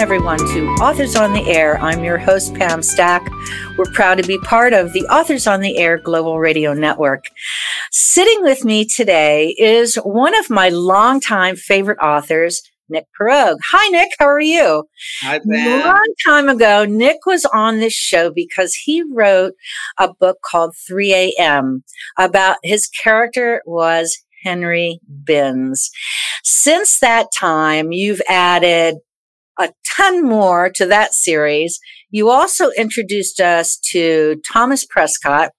everyone, to Authors on the Air. I'm your host, Pam Stack. We're proud to be part of the Authors on the Air Global Radio Network. Sitting with me today is one of my longtime favorite authors, Nick Pirog. Hi, Nick. How are you? Hi, Pam. A long time ago, Nick was on this show because he wrote a book called 3 a.m. about his character was Henry Binns. Since that time, you've added a ton more to that series. You also introduced us to Thomas Prescott,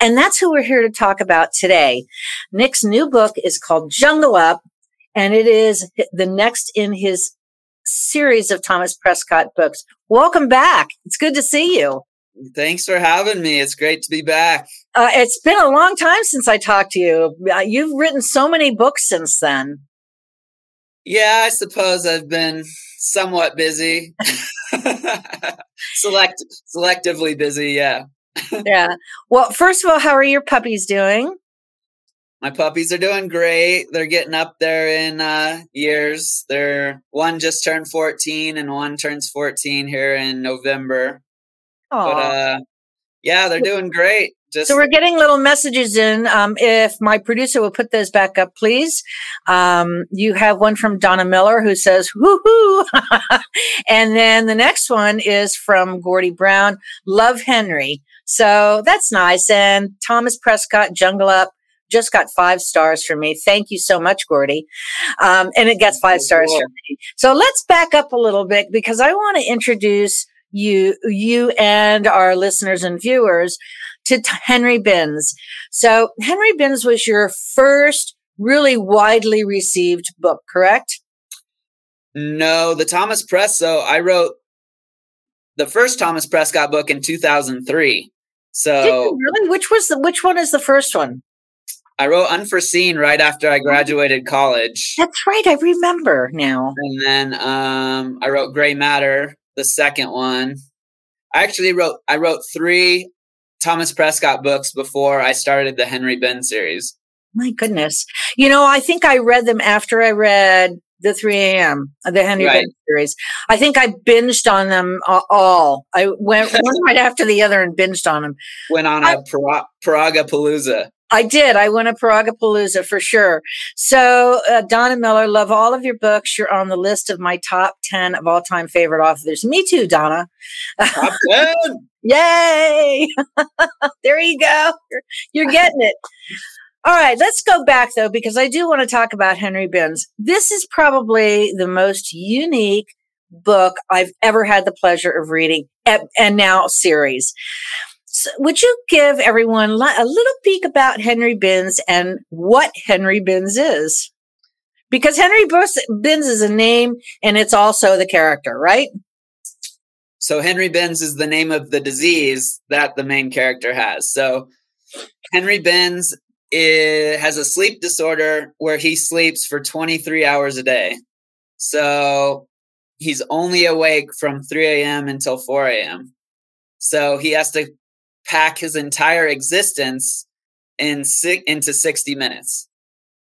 and that's who we're here to talk about today. Nick's new book is called Jungle Up, and it is the next in his series of Thomas Prescott books. Welcome back. It's good to see you. Thanks for having me. It's great to be back. Uh, it's been a long time since I talked to you. Uh, you've written so many books since then. Yeah, I suppose I've been somewhat busy. Select selectively busy, yeah. yeah. Well, first of all, how are your puppies doing? My puppies are doing great. They're getting up there in uh, years. They're one just turned 14 and one turns 14 here in November. Aww. But uh, yeah, they're doing great. Just so we're getting little messages in. Um, if my producer will put those back up, please. Um, you have one from Donna Miller who says "woohoo," and then the next one is from Gordy Brown. Love Henry. So that's nice. And Thomas Prescott, Jungle Up just got five stars from me. Thank you so much, Gordy. Um, and it gets five stars cool. from me. So let's back up a little bit because I want to introduce you, you and our listeners and viewers to Henry Binns. So Henry Binns was your first really widely received book, correct? No, the Thomas Press. So I wrote the first Thomas Prescott book in 2003. So really, which was the which one is the first one? I wrote Unforeseen right after I graduated college. That's right, I remember now. And then um, I wrote Gray Matter, the second one. I actually wrote I wrote three Thomas Prescott books before I started the Henry Binns series. My goodness. You know, I think I read them after I read the 3 a.m. the Henry right. Binns series. I think I binged on them all. I went one right after the other and binged on them. Went on a Paraga Palooza. I did. I went to Paragapalooza for sure. So, uh, Donna Miller, love all of your books. You're on the list of my top 10 of all time favorite authors. Me too, Donna. Top 10. Yay. there you go. You're, you're getting it. All right, let's go back though, because I do want to talk about Henry Binns. This is probably the most unique book I've ever had the pleasure of reading, and now series. So would you give everyone a little peek about Henry Binns and what Henry Binns is? Because Henry Binns is a name and it's also the character, right? So Henry Binns is the name of the disease that the main character has. So Henry Binns is, has a sleep disorder where he sleeps for 23 hours a day. So he's only awake from 3 a.m. until 4 a.m. So he has to pack his entire existence in into 60 minutes.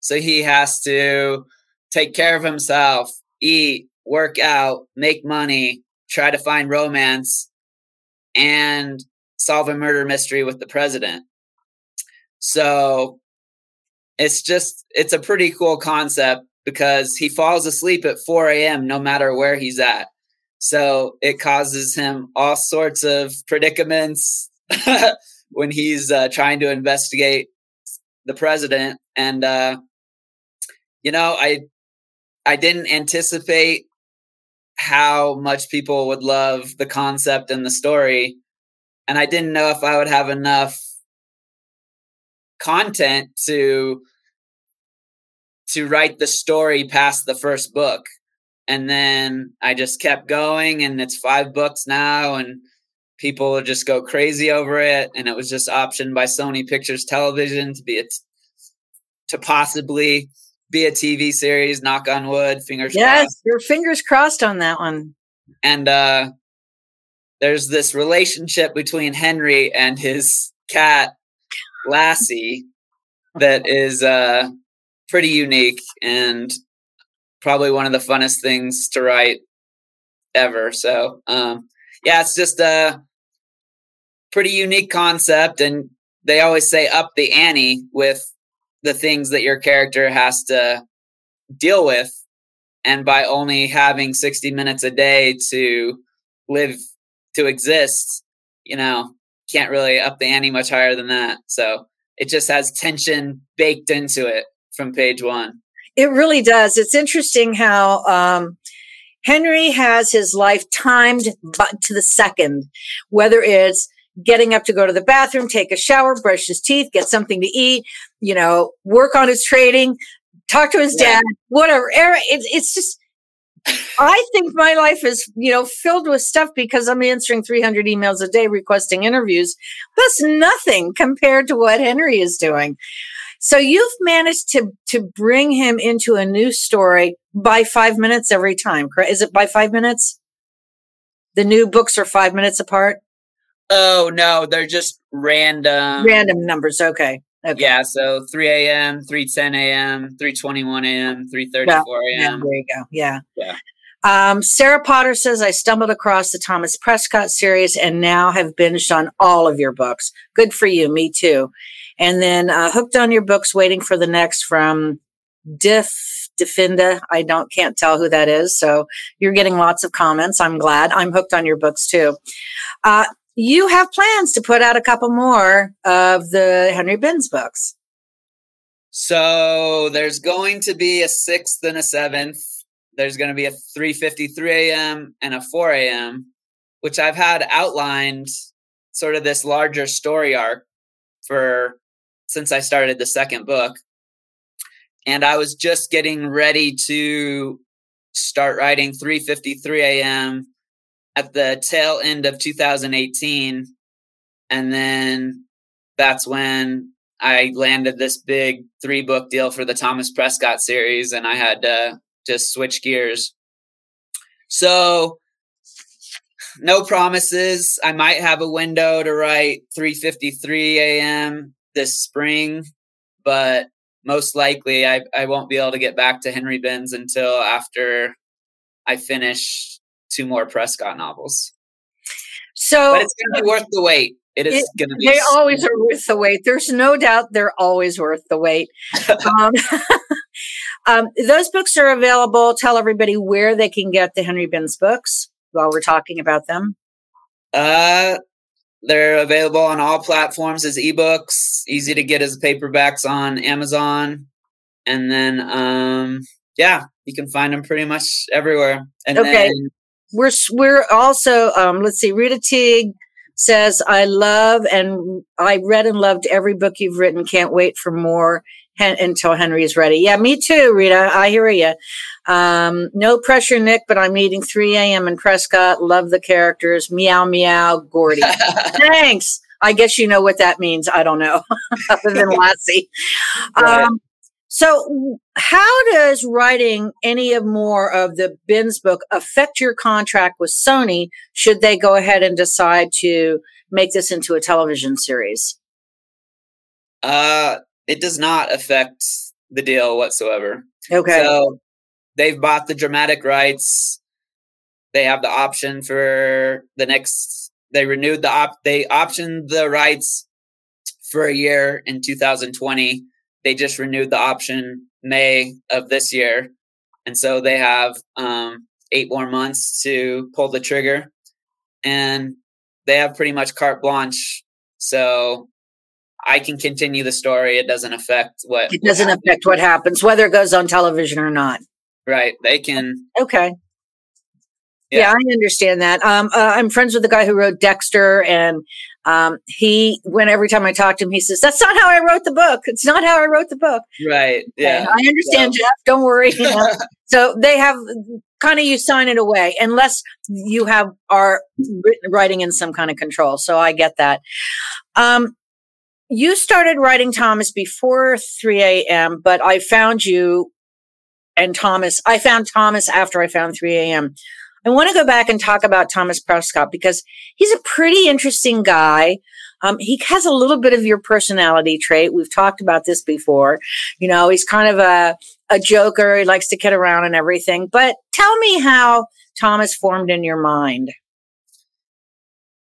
So he has to take care of himself, eat, work out, make money, try to find romance, and solve a murder mystery with the president. So it's just, it's a pretty cool concept because he falls asleep at 4 a.m. no matter where he's at. So it causes him all sorts of predicaments when he's uh, trying to investigate the president. And uh, you know, I I didn't anticipate how much people would love the concept and the story, and I didn't know if I would have enough content to to write the story past the first book. And then i just kept going and it's five books now and people just go crazy over it. And it was just optioned by sony pictures television to be a t- to possibly be a tv series knock on wood fingers yes crossed. your fingers crossed on that one and uh there's this relationship between henry and his cat lassie that is uh pretty unique and probably one of the funnest things to write ever. So, um, yeah, it's just a pretty unique concept. And they always say up the ante with the things that your character has to deal with. And by only having 60 minutes a day to live, to exist, you know, can't really up the ante much higher than that. So it just has tension baked into it from page one. It really does. It's interesting how um, Henry has his life timed to the second, whether it's getting up to go to the bathroom, take a shower, brush his teeth, get something to eat, you know, work on his trading, talk to his yeah. dad, whatever. It's, it's just, I think my life is, you know, filled with stuff because I'm answering 300 emails a day requesting interviews. That's nothing compared to what Henry is doing. So you've managed to to bring him into a new story by five minutes every time. Is it by five minutes? The new books are five minutes apart. Oh no, they're just random. Random numbers. Okay. Okay. Yeah, so 3 a.m., 3:10 a.m., 3:21 a.m., 3:34 a.m. Yeah, there you go. Yeah. Yeah. Um, Sarah Potter says, I stumbled across the Thomas Prescott series and now have binged on all of your books. Good for you. Me too. And then uh, hooked on your books, waiting for the next from Diff Defenda. I don't can't tell who that is. So you're getting lots of comments. I'm glad. I'm hooked on your books too. Uh, you have plans to put out a couple more of the Henry Binns books. So there's going to be a sixth and a seventh. There's going to be a 3:53 a.m. and a 4 a.m., which I've had outlined sort of this larger story arc for since I started the second book. And I was just getting ready to start writing 3:53 a.m. at the tail end of 2018 and then that's when I landed this big three book deal for the Thomas Prescott series and I had to just switch gears. So no promises. I might have a window to write 3:53 a.m this spring, but most likely I, I won't be able to get back to Henry Binns until after I finish two more Prescott novels. So, but it's going to be worth the wait. It is going to be. They always are worth the wait. There's no doubt they're always worth the wait. um, um, those books are available. Tell everybody where they can get the Henry Binns books while we're talking about them. Uh, they're available on all platforms as ebooks, easy to get as paperbacks on Amazon. And then, um, yeah, you can find them pretty much everywhere. And okay. Then, we're, we're also, um, let's see, Rita Teague says, I love and I read and loved every book you've written. Can't wait for more hen- until Henry is ready. Yeah, me too, Rita. I hear you. Um, no pressure, Nick, but I'm eating 3 a.m. in Prescott. Love the characters. Meow, meow, Gordy. Thanks. I guess you know what that means. I don't know, other than Lassie. Um, so, how does writing any of more of the Binns book affect your contract with Sony? Should they go ahead and decide to make this into a television series? Uh, it does not affect the deal whatsoever. Okay. So they've bought the dramatic rights. They have the option for the next. They renewed the op. They optioned the rights for a year in 2020. They just renewed the option May of this year, and so they have um, eight more months to pull the trigger, and they have pretty much carte blanche. So I can continue the story. It doesn't affect what it doesn't what affect what happens, whether it goes on television or not. Right. They can. Okay. Yeah, yeah I understand that. Um, uh, I'm friends with the guy who wrote Dexter, and um, he, when every time I talk to him, he says, "That's not how I wrote the book. It's not how I wrote the book." Right. Yeah. And I understand, Jeff. Don't worry. You know? so they have kind of you sign it away unless you have are writing in some kind of control. So I get that. Um, you started writing Thomas before 3 a.m., but I found you and Thomas. I found Thomas after I found 3 a.m. I want to go back and talk about Thomas Prescott because he's a pretty interesting guy. Um, he has a little bit of your personality trait. We've talked about this before. You know, he's kind of a, a joker. He likes to kid around and everything. But tell me how Thomas formed in your mind?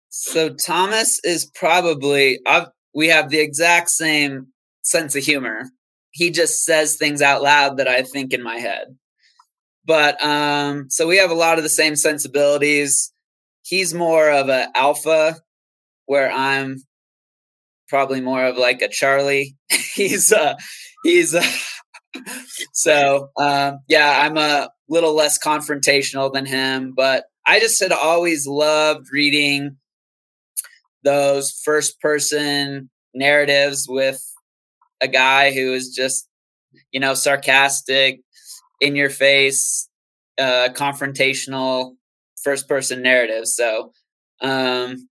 So Thomas is probably I've, we have the exact same sense of humor. He just says things out loud that I think in my head. But um so we have a lot of the same sensibilities. He's more of a alpha where I'm probably more of like a Charlie. he's uh he's uh, so um yeah, I'm a little less confrontational than him, but I just had always loved reading those first person narratives with a guy who is just you know sarcastic in your face uh confrontational first person narrative. So um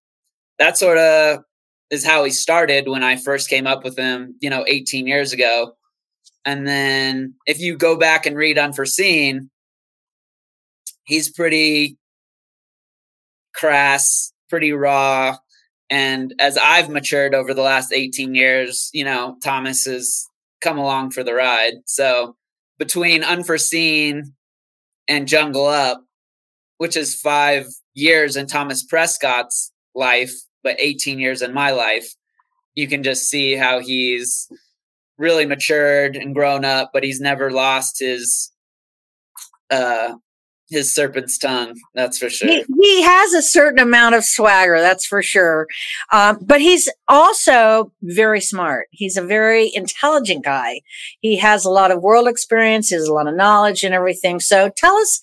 that sort of is how he started when i first came up with him you know 18 years ago. And then if you go back and read unforeseen he's pretty crass pretty raw. And as I've matured over the last 18 years, you know, Thomas has come along for the ride. So between Unforeseen and Jungle Up, which is five years in Thomas Prescott's life, but 18 years in my life, you can just see how he's really matured and grown up, but he's never lost his uh his serpent's tongue. That's for sure. He, he, has a certain amount of swagger. That's for sure. Um, but he's also very smart. He's a very intelligent guy. He has a lot of world experience. He has a lot of knowledge and everything. So tell us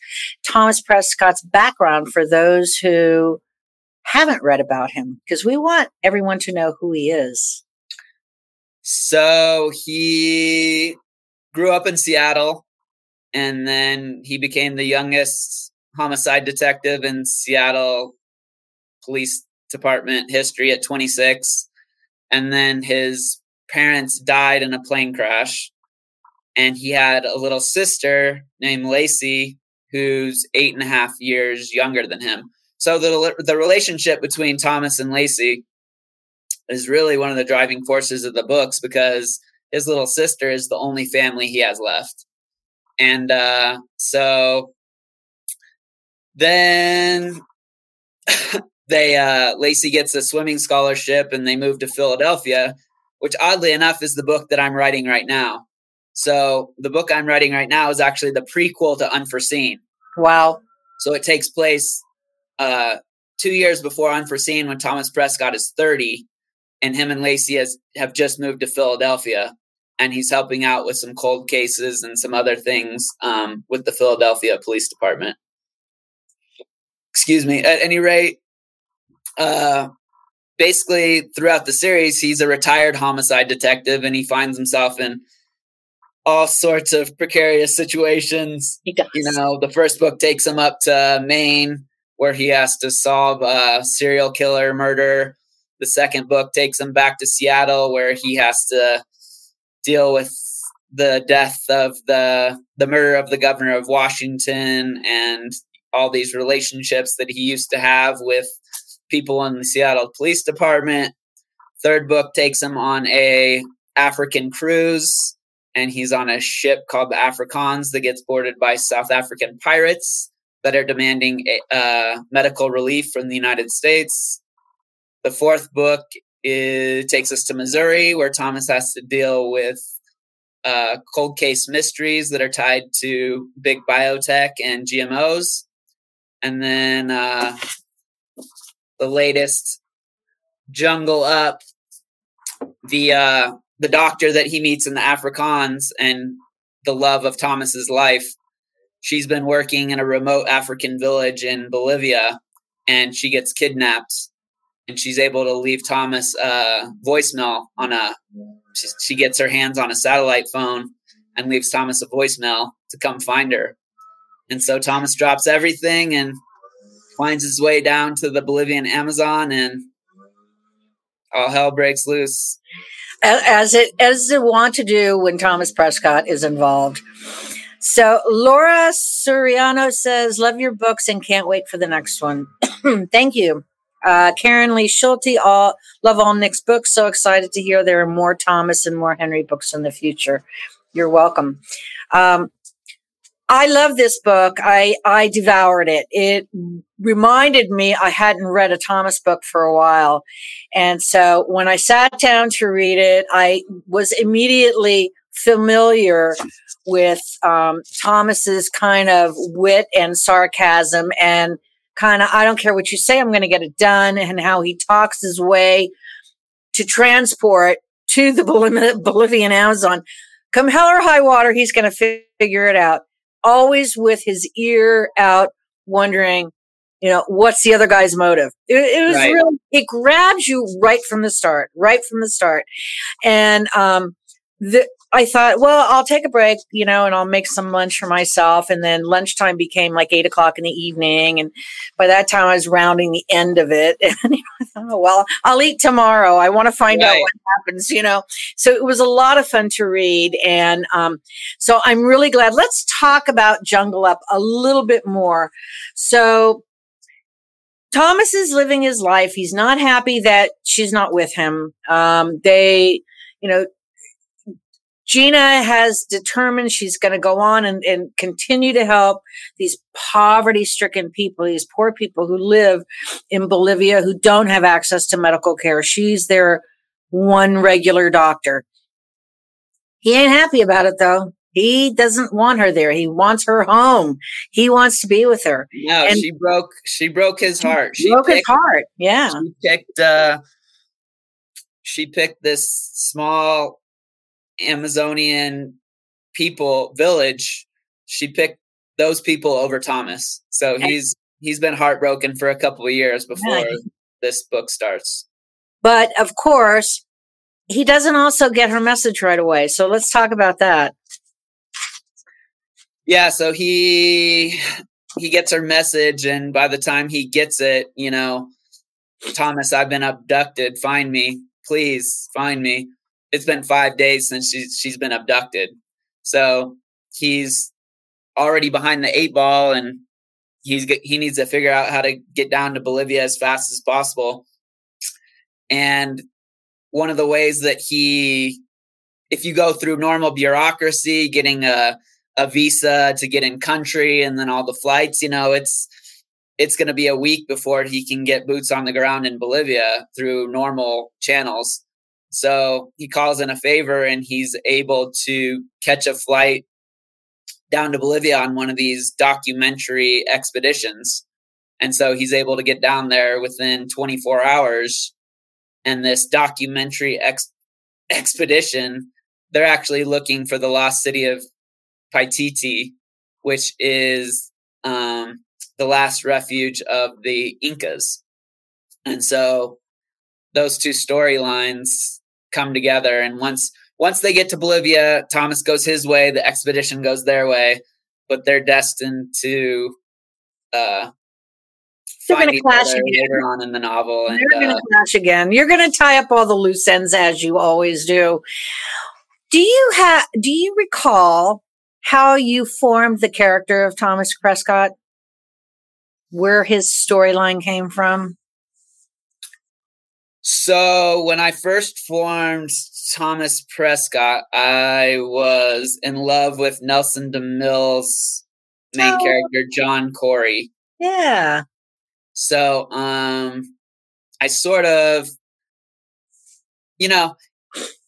Thomas Prescott's background for those who haven't read about him, because we want everyone to know who he is. So he grew up in Seattle and then he became the youngest homicide detective in Seattle Police Department history at 26. And then his parents died in a plane crash. And he had a little sister named Lacey, who's eight and a half years younger than him. So the the relationship between Thomas and Lacey is really one of the driving forces of the books because his little sister is the only family he has left. And uh, so then they uh, Lacey gets a swimming scholarship and they move to Philadelphia, which oddly enough is the book that I'm writing right now. So the book I'm writing right now is actually the prequel to Unforeseen. Wow. So it takes place uh, two years before Unforeseen when Thomas Prescott is 30 and him and Lacey has, have just moved to Philadelphia and he's helping out with some cold cases and some other things um, with the Philadelphia Police Department. Excuse me. At any rate, uh, basically throughout the series, he's a retired homicide detective, and he finds himself in all sorts of precarious situations. He does. You know, the first book takes him up to Maine, where he has to solve a serial killer murder. The second book takes him back to Seattle, where he has to deal with the death of the the murder of the governor of Washington and all these relationships that he used to have with people in the Seattle Police Department. Third book takes him on a African cruise and he's on a ship called the Afrikaans that gets boarded by South African pirates that are demanding a, uh, medical relief from the United States. The fourth book it takes us to Missouri, where Thomas has to deal with uh, cold case mysteries that are tied to big biotech and GMOs. And then uh, the latest Jungle Up, the uh, the doctor that he meets in the Afrikaans and the love of Thomas's life. She's been working in a remote African village in Bolivia, and she gets kidnapped and she's able to leave Thomas a voicemail on a. She, she gets her hands on a satellite phone and leaves Thomas a voicemail to come find her. And so Thomas drops everything and finds his way down to the Bolivian Amazon, and all hell breaks loose. As it as it want to do when Thomas Prescott is involved. So Laura Suriano says, "Love your books and can't wait for the next one." Thank you. Uh, Karen Lee Schulte, all love all Nick's books. So excited to hear there are more Thomas and more Henry books in the future. You're welcome. Um, I love this book. I, I devoured it. It reminded me I hadn't read a Thomas book for a while. And so when I sat down to read it, I was immediately familiar with um, Thomas's kind of wit and sarcasm and kind of, I don't care what you say, I'm going to get it done, and how he talks his way to transport to the Bolivian Amazon. Come hell or high water, he's going to figure it out. Always with his ear out, wondering, you know, what's the other guy's motive? It, it was right. really, it grabs you right from the start, right from the start. And, um, the, I thought, well, I'll take a break, you know, and I'll make some lunch for myself. And then lunchtime became like eight o'clock in the evening. And by that time, I was rounding the end of it. And you know, I thought, oh, well, I'll eat tomorrow. I want to find right. out what happens, you know. So it was a lot of fun to read. And um, so I'm really glad. Let's talk about Jungle Up a little bit more. So Thomas is living his life. He's not happy that she's not with him. Um, they, you know, Gina has determined she's going to go on and, and continue to help these poverty stricken people, these poor people who live in Bolivia who don't have access to medical care. She's their one regular doctor. He ain't happy about it though. He doesn't want her there. He wants her home. He wants to be with her. No, and she broke. She broke his heart. She broke picked, his heart. Yeah. She picked. Uh, she picked this small Amazonian people village, she picked those people over Thomas. So he's he's been heartbroken for a couple of years before yeah. this book starts. But of course, he doesn't also get her message right away. So let's talk about that. Yeah, so he he gets her message and by the time he gets it, you know, Thomas, I've been abducted. Find me. Please find me it's been five days since she's she's been abducted. So he's already behind the eight ball, and he's he needs to figure out how to get down to Bolivia as fast as possible. And one of the ways that he, if you go through normal bureaucracy, getting a a visa to get in country, and then all the flights, you know, it's it's going to be a week before he can get boots on the ground in Bolivia through normal channels. So he calls in a favor and he's able to catch a flight down to Bolivia on one of these documentary expeditions. And so he's able to get down there within 24 hours. And this documentary ex- expedition, they're actually looking for the lost city of Paititi, which is um, the last refuge of the Incas. And so those two storylines come together. And once once they get to Bolivia, Thomas goes his way, the expedition goes their way, but they're destined to uh, they're going to clash again later on in the novel. And, they're going to uh, clash again. You're going to tie up all the loose ends as you always do. Do you have? Do you recall how you formed the character of Thomas Prescott? Where his storyline came from? So when I first formed Thomas Prescott, I was in love with Nelson DeMille's main oh. character, John Corey. Yeah. So um I sort of you know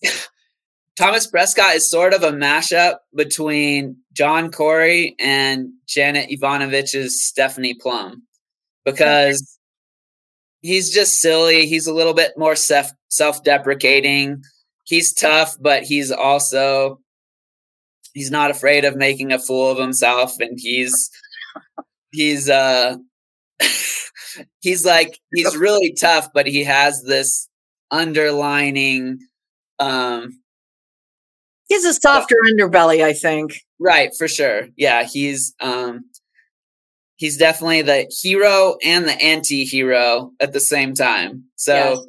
Thomas Prescott is sort of a mashup between John Corey and Janet Evanovich's Stephanie Plum because he's just silly. He's a little bit more self self deprecating. He's tough, but he's also he's not afraid of making a fool of himself, and he's he's uh he's like he's really tough, but he has this underlining um he has a softer underbelly, I think. Right, for sure. Yeah, he's um he's definitely the hero and the anti-hero at the same time. So, yes.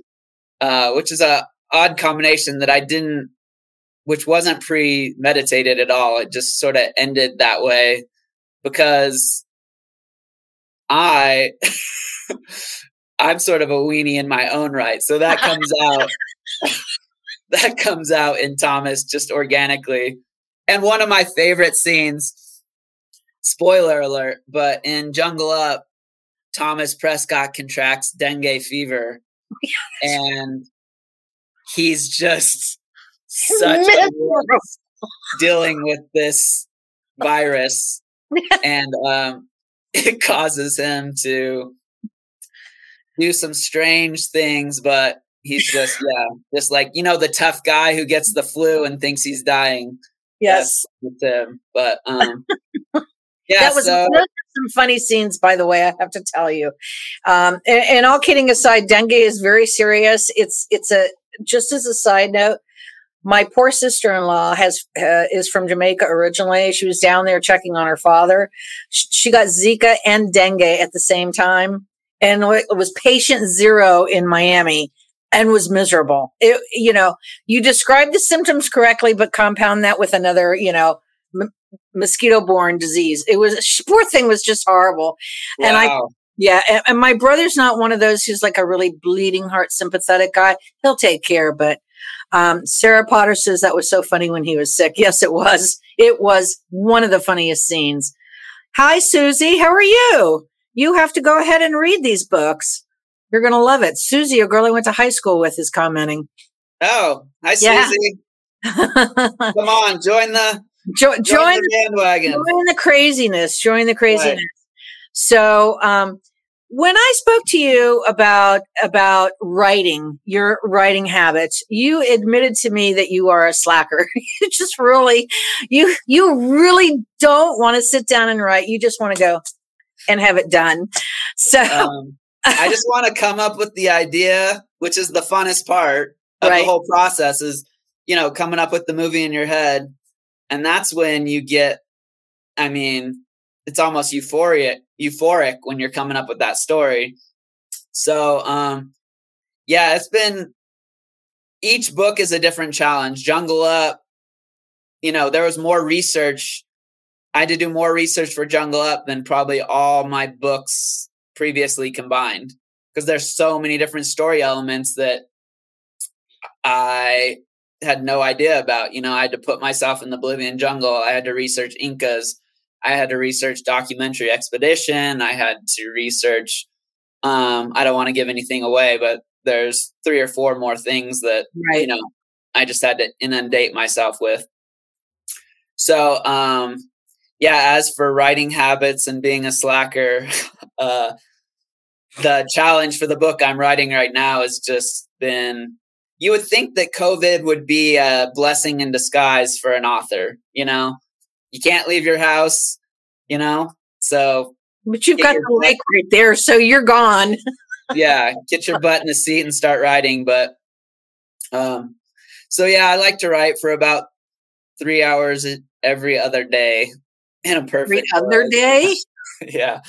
uh, which is a odd combination that I didn't, which wasn't premeditated at all. It just sort of ended that way because I, I'm sort of a weenie in my own right. So that comes out, that comes out in Thomas just organically. And one of my favorite scenes spoiler alert, but in Jungle Up, Thomas Prescott contracts dengue fever. and he's just such dealing with this virus. And um, it causes him to do some strange things but he's just yeah just like you know the tough guy who gets the flu and thinks he's dying? Yes. With him but um yeah that was so, some funny scenes by the way i have to tell you um and, and all kidding aside dengue is very serious it's it's a just as a side note my poor sister-in-law has uh, is from Jamaica originally. She was down there checking on her father. She got Zika and dengue at the same time, and it was patient zero in Miami, and was miserable. It, you know, you described the symptoms correctly, but compound that with another, you know, m- mosquito-borne disease. It was poor thing was just horrible, wow. and I. Yeah, and, and my brother's not one of those who's like a really bleeding heart sympathetic guy. He'll take care, but um, Sarah Potter says that was so funny when he was sick. Yes, it was. It was one of the funniest scenes. Hi, Susie. How are you? You have to go ahead and read these books. You're going to love it. Susie, a girl I went to high school with, is commenting. Oh, hi, yeah. Susie. Come on, join the jo- join, join, the bandwagon. Join the craziness. Join the craziness. Right. So, um, when I spoke to you about about writing, your writing habits, you admitted to me that you are a slacker. you just really you you really don't want to sit down and write. You just want to go and have it done. So um, I just want to come up with the idea, which is the funnest part of right. the whole process is, you know, coming up with the movie in your head. And that's when you get I mean, it's almost euphoric euphoric when you're coming up with that story. So um yeah, it's been each book is a different challenge. Jungle Up, you know, there was more research. I had to do more research for Jungle Up than probably all my books previously combined because there's so many different story elements that I had no idea about. You know, I had to put myself in the Bolivian jungle. I had to research Incas. I had to research documentary expedition. I had to research. Um, I don't want to give anything away, but there's three or four more things that right. you know I just had to inundate myself with. So, um, yeah. As for writing habits and being a slacker, uh, the challenge for the book I'm writing right now has just been. You would think that COVID would be a blessing in disguise for an author, you know, you can't leave your house, you know? So But you've got the lake right there, so you're gone. yeah, get your butt in the seat and start writing. But um so yeah, I like to write for about three hours every other day in a perfect every other day. yeah.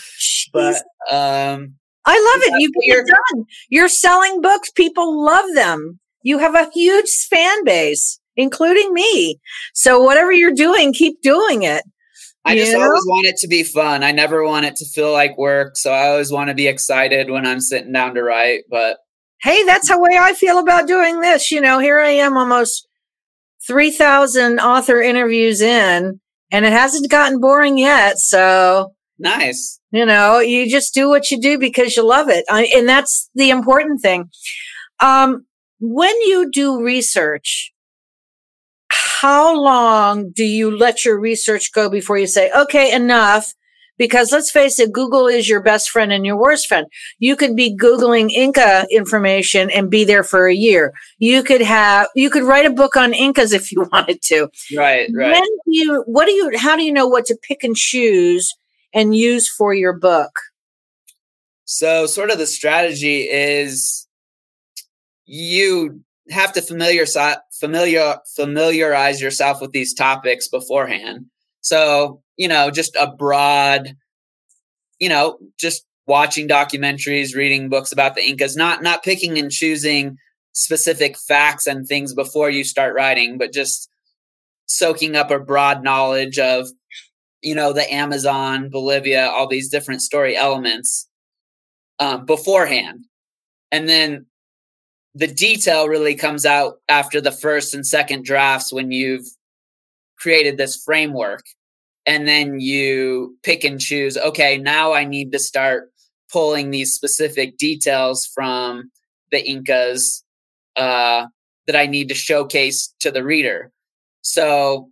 But um I love it. You get it done. You're selling books. People love them. You have a huge fan base including me. So whatever you're doing, keep doing it. I just know? always want it to be fun. I never want it to feel like work. So I always want to be excited when I'm sitting down to write. But hey, that's the way I feel about doing this. You know, here I am almost 3,000 author interviews in, and it hasn't gotten boring yet. So nice. You know, you just do what you do because you love it. I, and that's the important thing. Um, when you do research, how long do you let your research go before you say, okay, enough? Because let's face it, Google is your best friend and your worst friend. You could be Googling Inca information and be there for a year. You could have, you could write a book on Incas if you wanted to. Right, right. When do you, what do you, how do you know what to pick and choose and use for your book? So, sort of the strategy is you have to familiar familiar familiarize yourself with these topics beforehand. So, you know, just a broad, you know, just watching documentaries, reading books about the Incas, not not picking and choosing specific facts and things before you start writing, but just soaking up a broad knowledge of, you know, the Amazon, Bolivia, all these different story elements um, beforehand. And then the detail really comes out after the first and second drafts when you've created this framework. and then you pick and choose okay now i need to start pulling these specific details from the incas uh, that i need to showcase to the reader so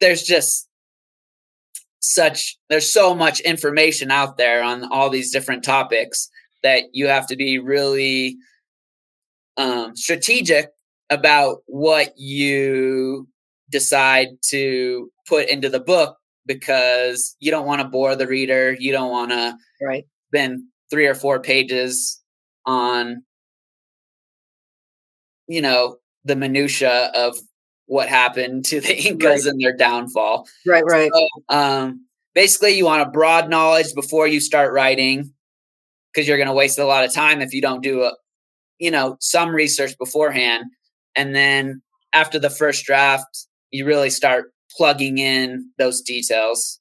there's just such there's so much information out there on all these different topics that you have to be really um, strategic about what you decide to put into the book because you don't want to bore the reader. You don't want to right. spend three or four pages on, you know, the minutia of what happened to the Incas right. and their downfall. Right, right. So, um, basically, you want a broad knowledge before you start writing because you're going to waste a lot of time if you don't do a, you know, some research beforehand. And then after the first draft, you really start plugging in those details.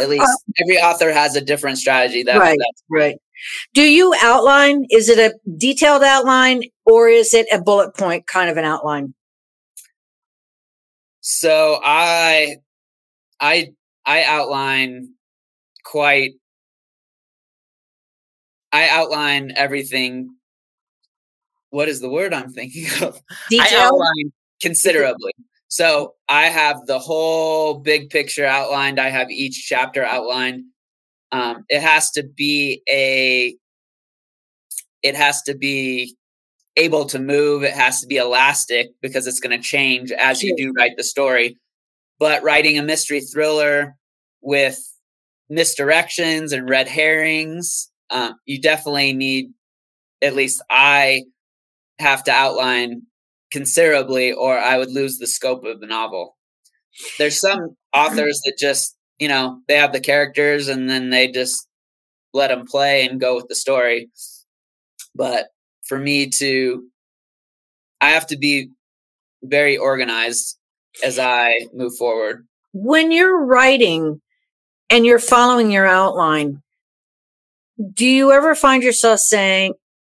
At least uh, every author has a different strategy. That, right, right. Do you outline? Is it a detailed outline or is it a bullet point kind of an outline? So I, I, I outline quite. I outline everything. What is the word I'm thinking of? Detailed? I outline considerably. So I have the whole big picture outlined. I have each chapter outlined. Um, it has to be a. It has to be able to move. It has to be elastic because it's going to change as you do write the story. But writing a mystery thriller with misdirections and red herrings, um, you definitely need. At least I have to outline considerably or I would lose the scope of the novel. There's some mm. authors that just, you know, they have the characters and then they just let them play and go with the story. But for me to, I have to be very organized as I move forward. When you're writing and you're following your outline, do you ever find yourself saying,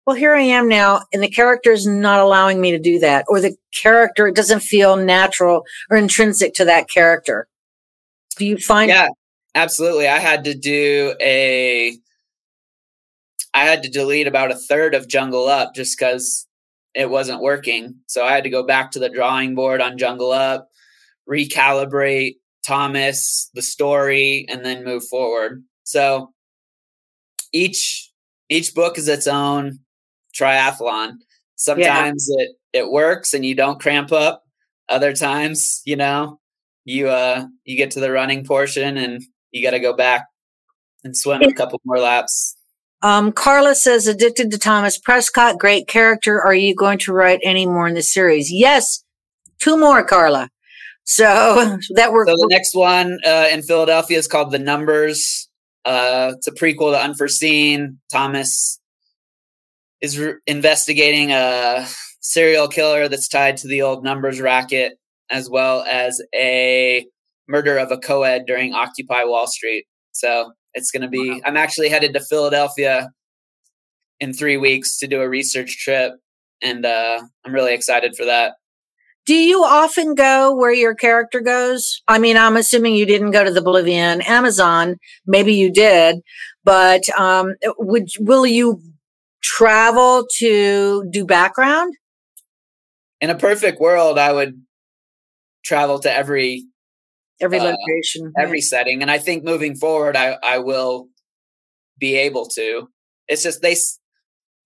well, here I am now, and the character is not allowing me to do that, or the character it doesn't feel natural or intrinsic to that character. Do you find? Yeah, absolutely. I had to do a. I had to delete about a third of Jungle Up just because it wasn't working. So I had to go back to the drawing board on Jungle Up, recalibrate Thomas, the story, and then move forward. So each each book is its own triathlon. Sometimes yeah. it it works and you don't cramp up. Other times, you know, you uh you get to the running portion and you got to go back and swim a couple more laps. Um, Carla says, addicted to Thomas Prescott, great character. Are you going to write any more in the series? Yes, two more, Carla. So that works. So the next one uh, in Philadelphia is called The Numbers. Uh, it's a prequel to Unforeseen. Thomas is re- investigating a serial killer that's tied to the old numbers racket, as well as a murder of a co-ed during Occupy Wall Street. So it's going to be. Wow. I'm actually headed to Philadelphia in three weeks to do a research trip, and uh, I'm really excited for that. Do you often go where your character goes? I mean, I'm assuming you didn't go to the Bolivian Amazon. Maybe you did, but um, would will you travel to do background? In a perfect world, I would travel to every every uh, location, every right. setting, and I think moving forward, I I will be able to. It's just they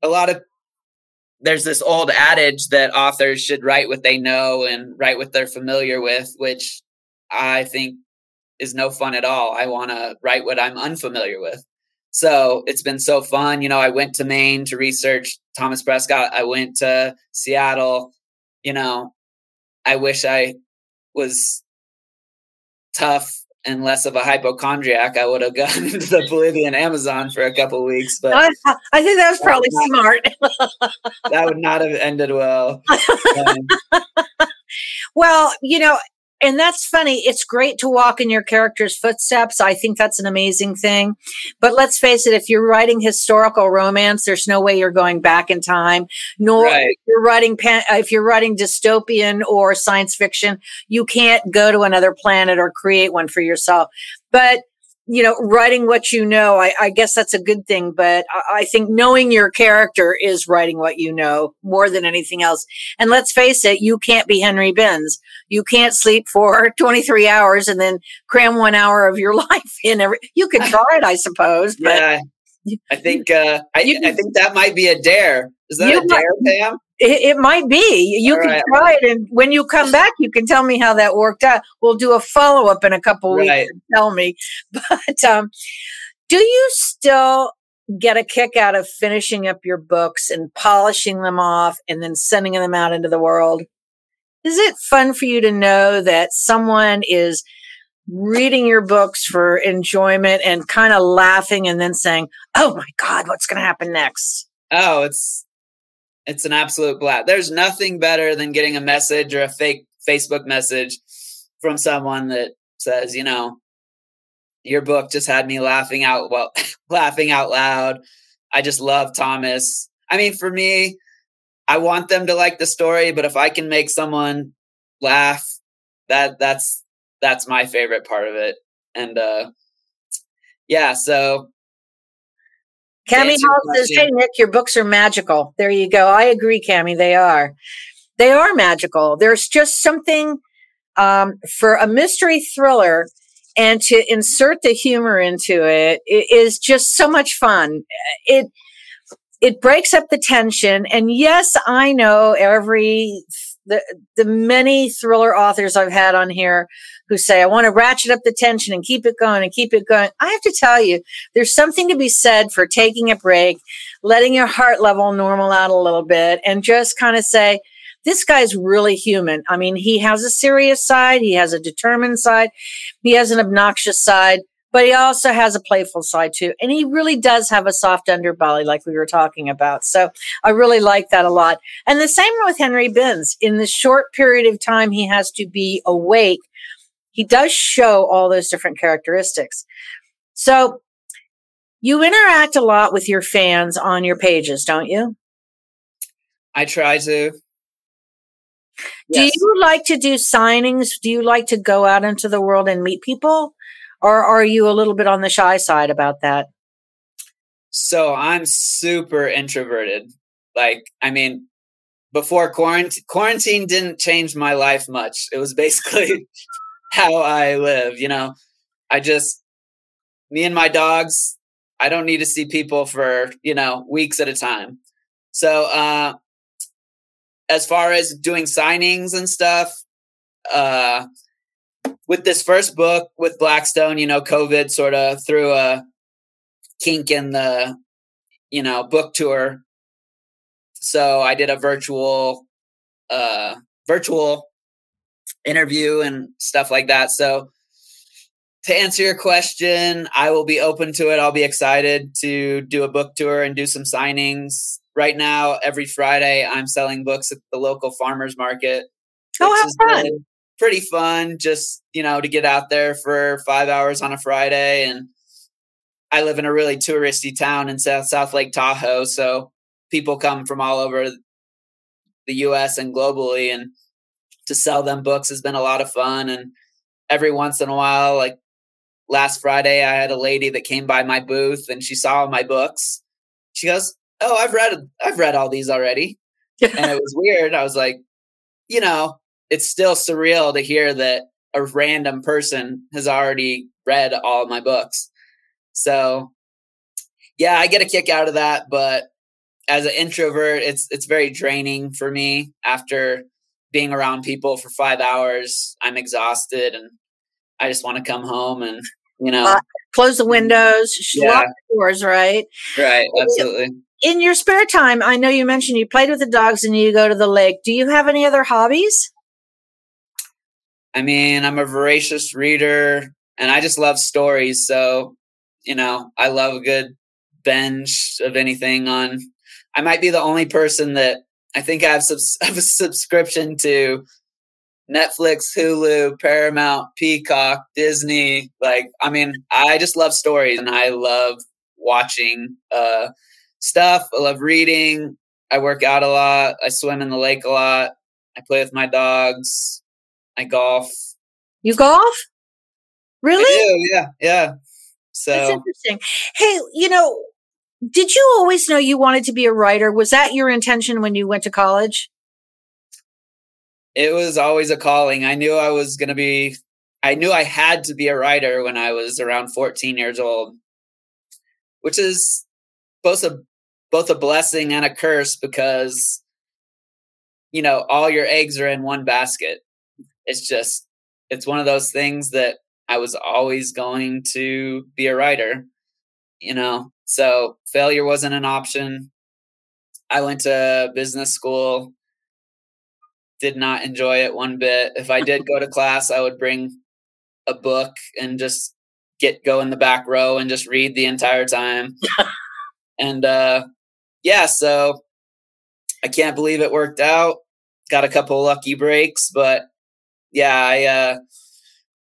a lot of there's this old adage that authors should write what they know and write what they're familiar with, which I think is no fun at all. I want to write what I'm unfamiliar with. So it's been so fun. You know, I went to Maine to research Thomas Prescott. I went to Seattle. You know, I wish I was tough and less of a hypochondriac. I would have gone into the Bolivian Amazon for a couple weeks, but I, I think that was probably that smart. that would not have ended well. Um, well, you know, and that's funny. It's great to walk in your character's footsteps. I think that's an amazing thing. But let's face it, if you're writing historical romance, there's no way you're going back in time. Nor right. if you're writing pan- if you're writing dystopian or science fiction, you can't go to another planet or create one for yourself. But you know, writing what you know, I, I guess that's a good thing. But I, I, think knowing your character is writing what you know more than anything else. And let's face it, you can't be Henry Binns. You can't sleep for 23 hours and then cram one hour of your life in every, you could try it, I suppose. But yeah, I think, uh, I, I think that might be a dare. Is that a dare, Pam? It, it might be. You All can right. try it, and when you come back, you can tell me how that worked out. We'll do a follow up in a couple right. weeks. And tell me. But um, do you still get a kick out of finishing up your books and polishing them off, and then sending them out into the world? Is it fun for you to know that someone is reading your books for enjoyment and kind of laughing and then saying, "Oh my God, what's going to happen next?" Oh, it's it's an absolute blast. There's nothing better than getting a message or a fake Facebook message from someone that says, you know, your book just had me laughing out well laughing out loud. I just love Thomas. I mean, for me, I want them to like the story, but if I can make someone laugh, that that's that's my favorite part of it. And uh yeah, so Cami Hall says, "Hey Nick, your books are magical." There you go. I agree, Cami. They are. They are magical. There's just something um, for a mystery thriller, and to insert the humor into it, it is just so much fun. It it breaks up the tension, and yes, I know every the the many thriller authors I've had on here who say, I want to ratchet up the tension and keep it going and keep it going. I have to tell you, there's something to be said for taking a break, letting your heart level normal out a little bit, and just kind of say, this guy's really human. I mean, he has a serious side, he has a determined side, he has an obnoxious side, but he also has a playful side too. And he really does have a soft underbelly, like we were talking about. So I really like that a lot. And the same with Henry Binns. In the short period of time he has to be awake, he does show all those different characteristics. So you interact a lot with your fans on your pages, don't you? I try to. Do yes. you like to do signings? Do you like to go out into the world and meet people? Or are you a little bit on the shy side about that? So I'm super introverted. Like, I mean, before quarantine, quarantine didn't change my life much. It was basically how I live. You know, I just, me and my dogs, I don't need to see people for, you know, weeks at a time. So, uh, as far as doing signings and stuff, uh, with this first book with Blackstone, you know, COVID sort of threw a kink in the, you know, book tour. So I did a virtual, uh, virtual interview and stuff like that. So to answer your question, I will be open to it. I'll be excited to do a book tour and do some signings. Right now, every Friday, I'm selling books at the local farmers market. Oh, how fun! Pretty fun, just you know, to get out there for five hours on a Friday. And I live in a really touristy town in South South Lake Tahoe, so people come from all over the U.S. and globally, and to sell them books has been a lot of fun. And every once in a while, like last Friday, I had a lady that came by my booth and she saw my books. She goes, "Oh, I've read I've read all these already," and it was weird. I was like, you know, it's still surreal to hear that a random person has already read all my books. So, yeah, I get a kick out of that, but as an introvert, it's it's very draining for me after being around people for five hours, I'm exhausted and I just want to come home and, you know, uh, close the windows, yeah. lock the doors, right? Right, absolutely. In your spare time, I know you mentioned you played with the dogs and you go to the lake. Do you have any other hobbies? I mean, I'm a voracious reader and I just love stories. So, you know, I love a good binge of anything on. I might be the only person that I think I have, subs- have a subscription to Netflix, Hulu, Paramount, Peacock, Disney. Like, I mean, I just love stories and I love watching uh, stuff. I love reading. I work out a lot. I swim in the lake a lot. I play with my dogs. I golf. You golf? Really? Yeah, yeah. So That's interesting. Hey, you know, did you always know you wanted to be a writer? Was that your intention when you went to college? It was always a calling. I knew I was going to be I knew I had to be a writer when I was around 14 years old, which is both a both a blessing and a curse because you know, all your eggs are in one basket. It's just it's one of those things that I was always going to be a writer, you know. So failure wasn't an option. I went to business school, did not enjoy it one bit. If I did go to class, I would bring a book and just get go in the back row and just read the entire time. and uh yeah, so I can't believe it worked out. Got a couple lucky breaks, but yeah, I uh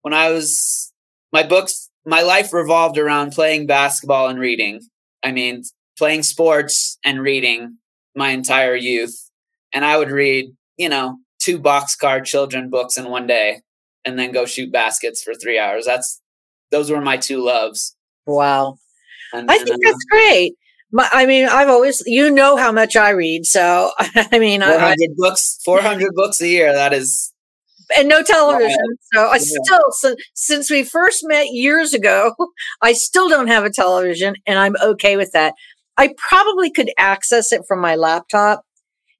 when I was my books my life revolved around playing basketball and reading. I mean, playing sports and reading my entire youth. And I would read, you know, two boxcar children books in one day and then go shoot baskets for three hours. That's those were my two loves. Wow. And, I think and, uh, that's great. My, I mean, I've always, you know, how much I read. So, I mean, 400 I, books, 400 books a year. That is and no television. So I yeah. still, since we first met years ago, I still don't have a television and I'm okay with that. I probably could access it from my laptop.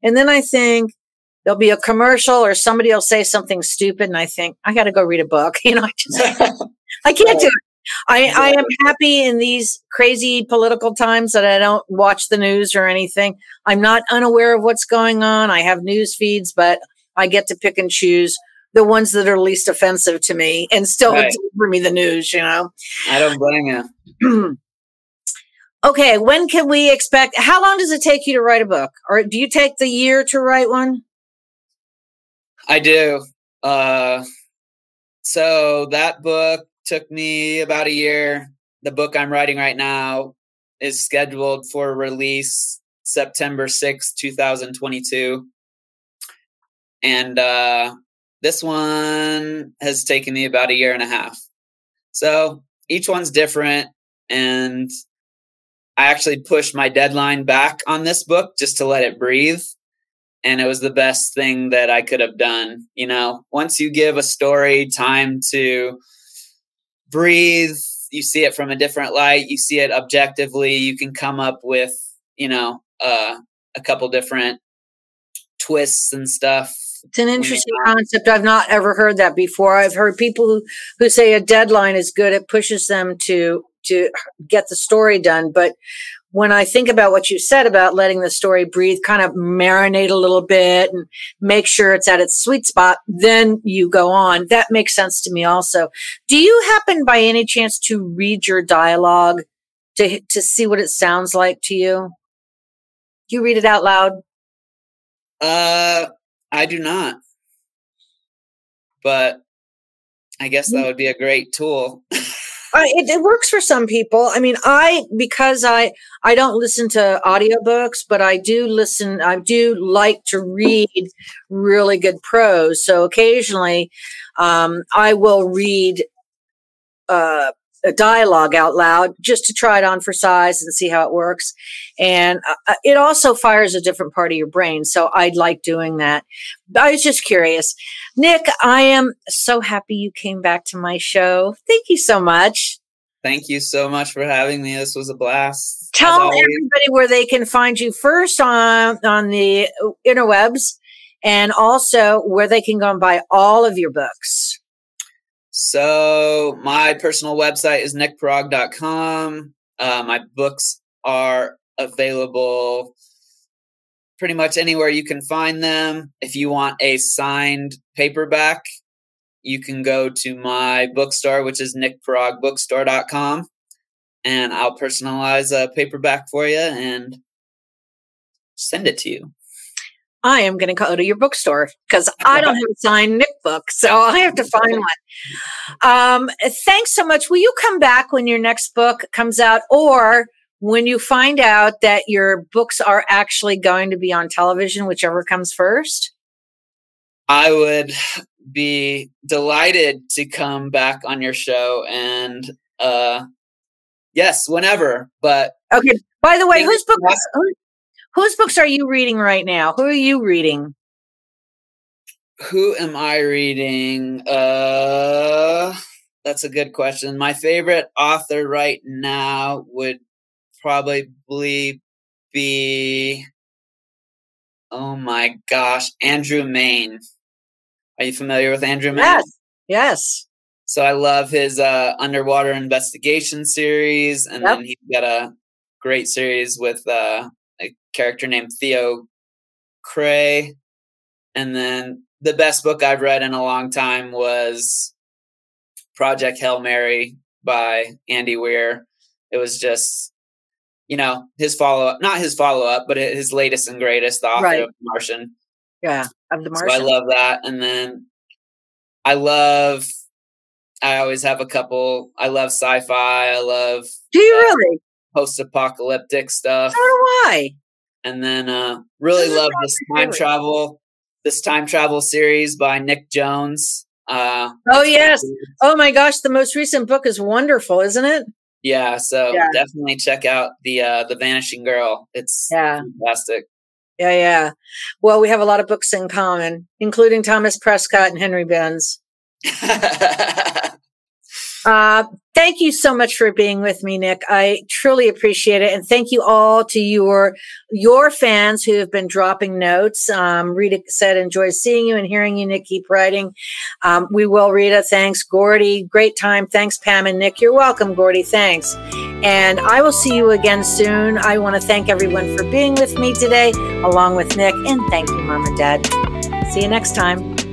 And then I think there'll be a commercial or somebody will say something stupid. And I think I got to go read a book. You know, I just, I can't do it. I, I am happy in these crazy political times that I don't watch the news or anything. I'm not unaware of what's going on. I have news feeds, but I get to pick and choose the ones that are least offensive to me and still right. deliver me the news, you know. I don't blame you. okay, when can we expect how long does it take you to write a book? Or do you take the year to write one? I do. Uh so that book took me about a year. The book I'm writing right now is scheduled for release September 6, 2022. And uh this one has taken me about a year and a half. So each one's different. And I actually pushed my deadline back on this book just to let it breathe. And it was the best thing that I could have done. You know, once you give a story time to breathe, you see it from a different light, you see it objectively, you can come up with, you know, uh, a couple different twists and stuff it's an interesting concept. I've not ever heard that before. I've heard people who, who say a deadline is good. It pushes them to to get the story done. But when I think about what you said about letting the story breathe, kind of marinate a little bit and make sure it's at its sweet spot, then you go on. That makes sense to me also. Do you happen by any chance to read your dialogue to to see what it sounds like to you? Do you read it out loud? Uh I do not. But I guess that mm. would be a great tool. it, it, works for some people. I mean, I because I I don't listen to audiobooks, but I do listen. I do like to read really good prose. So occasionally, um, I will read uh, a dialogue out loud just to try it on for size and see how it works. And uh, uh, it also fires a different part of your brain. So I'd like doing that. I was just curious. Nick, I am so happy you came back to my show. Thank you so much. Thank you so much for having me. This was a blast. Tell everybody where they can find you first on on the interwebs and also where they can go and buy all of your books. So my personal website is nickpirog.com. Uh, my books are available pretty much anywhere you can find them. If you want a signed paperback, you can go to my bookstore, which is nickpirogbookstore.com, and I'll personalize a paperback for you and send it to you. I am going to go to your bookstore because I don't have a signed Nick book. So I have to find one. Um, thanks so much. Will you come back when your next book comes out or when you find out that your books are actually going to be on television, whichever comes first? I would be delighted to come back on your show and uh yes, whenever. But okay. By the way, whose book whose books are you reading right now? Who are you reading? Who am I reading? Uh that's a good question. My favorite author right now would probably be oh my gosh, Andrew Mayne. Are you familiar with Andrew Mayne? Yes. Yes. So I love his uh, underwater investigation series, and yep. then he's got a great series with uh, a character named Theo Cray. And then the best book I've read in a long time was Project Hail Mary by Andy Weir. It was just, you know, his follow up, not his follow up, but his latest and greatest, the author right. of Martian. Yeah, of the Martian. So I love that. And then I love I always have a couple. I love sci-fi. I love. Do you uh, really? Post-apocalyptic stuff. So do I. And then uh really love this time travel. This time travel series by Nick Jones. Uh, oh yes. Oh my gosh, the most recent book is wonderful, isn't it? Yeah. So yeah. definitely check out the uh the Vanishing Girl. It's yeah. fantastic. Yeah, yeah. Well, we have a lot of books in common, including Thomas Prescott and Henry Binns. Uh, thank you so much for being with me, Nick. I truly appreciate it, and thank you all to your your fans who have been dropping notes. Um, Rita said, "Enjoy seeing you and hearing you, Nick. Keep writing." Um, we will, Rita. Thanks, Gordy. Great time. Thanks, Pam and Nick. You're welcome, Gordy. Thanks, and I will see you again soon. I want to thank everyone for being with me today, along with Nick, and thank you, Mom and Dad. See you next time.